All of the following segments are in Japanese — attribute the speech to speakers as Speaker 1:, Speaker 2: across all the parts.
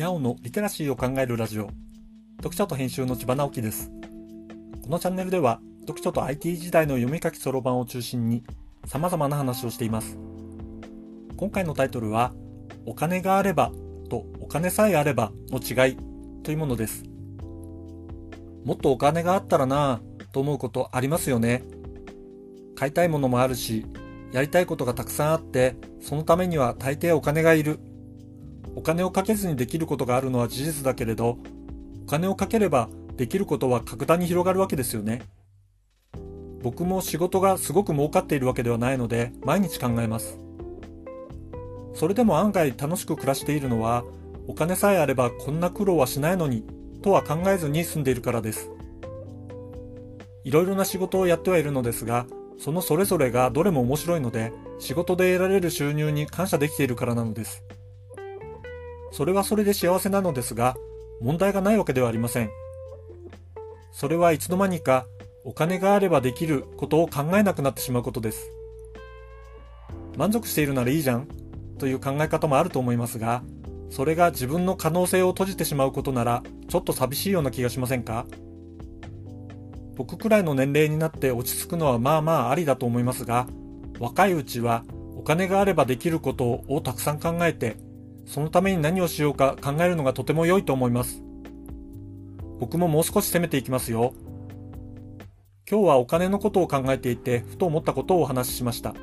Speaker 1: にゃおのリテラシーを考えるラジオ。読書と編集の千葉直樹です。このチャンネルでは読書と IT 時代の読み書きそろばんを中心に様々な話をしています。今回のタイトルはお金があればとお金さえあればの違いというものです。もっとお金があったらなぁと思うことありますよね。買いたいものもあるしやりたいことがたくさんあってそのためには大抵お金がいる。お金をかけずにできることがあるのは事実だけれど、お金をかければできることは格段に広がるわけですよね。僕も仕事がすごく儲かっているわけではないので、毎日考えます。それでも案外楽しく暮らしているのは、お金さえあればこんな苦労はしないのに、とは考えずに住んでいるからです。いろいろな仕事をやってはいるのですが、そのそれぞれがどれも面白いので、仕事で得られる収入に感謝できているからなのです。それはそれで幸せなのですが、問題がないわけではありません。それはいつの間にかお金があればできることを考えなくなってしまうことです。満足しているならいいじゃんという考え方もあると思いますが、それが自分の可能性を閉じてしまうことならちょっと寂しいような気がしませんか？僕くらいの年齢になって落ち着くのはまあまあありだと思いますが、若いうちはお金があればできることをたくさん考えてそのために何をしようか考えるのがとても良いと思います。僕ももう少し攻めていきますよ。今日はお金のことを考えていて、ふと思ったことをお話ししました。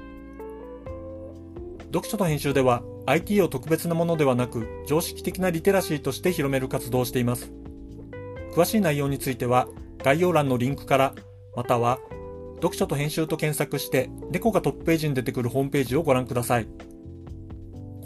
Speaker 1: 読書と編集では IT を特別なものではなく常識的なリテラシーとして広める活動をしています。詳しい内容については概要欄のリンクからまたは読書と編集と検索して猫がトップページに出てくるホームページをご覧ください。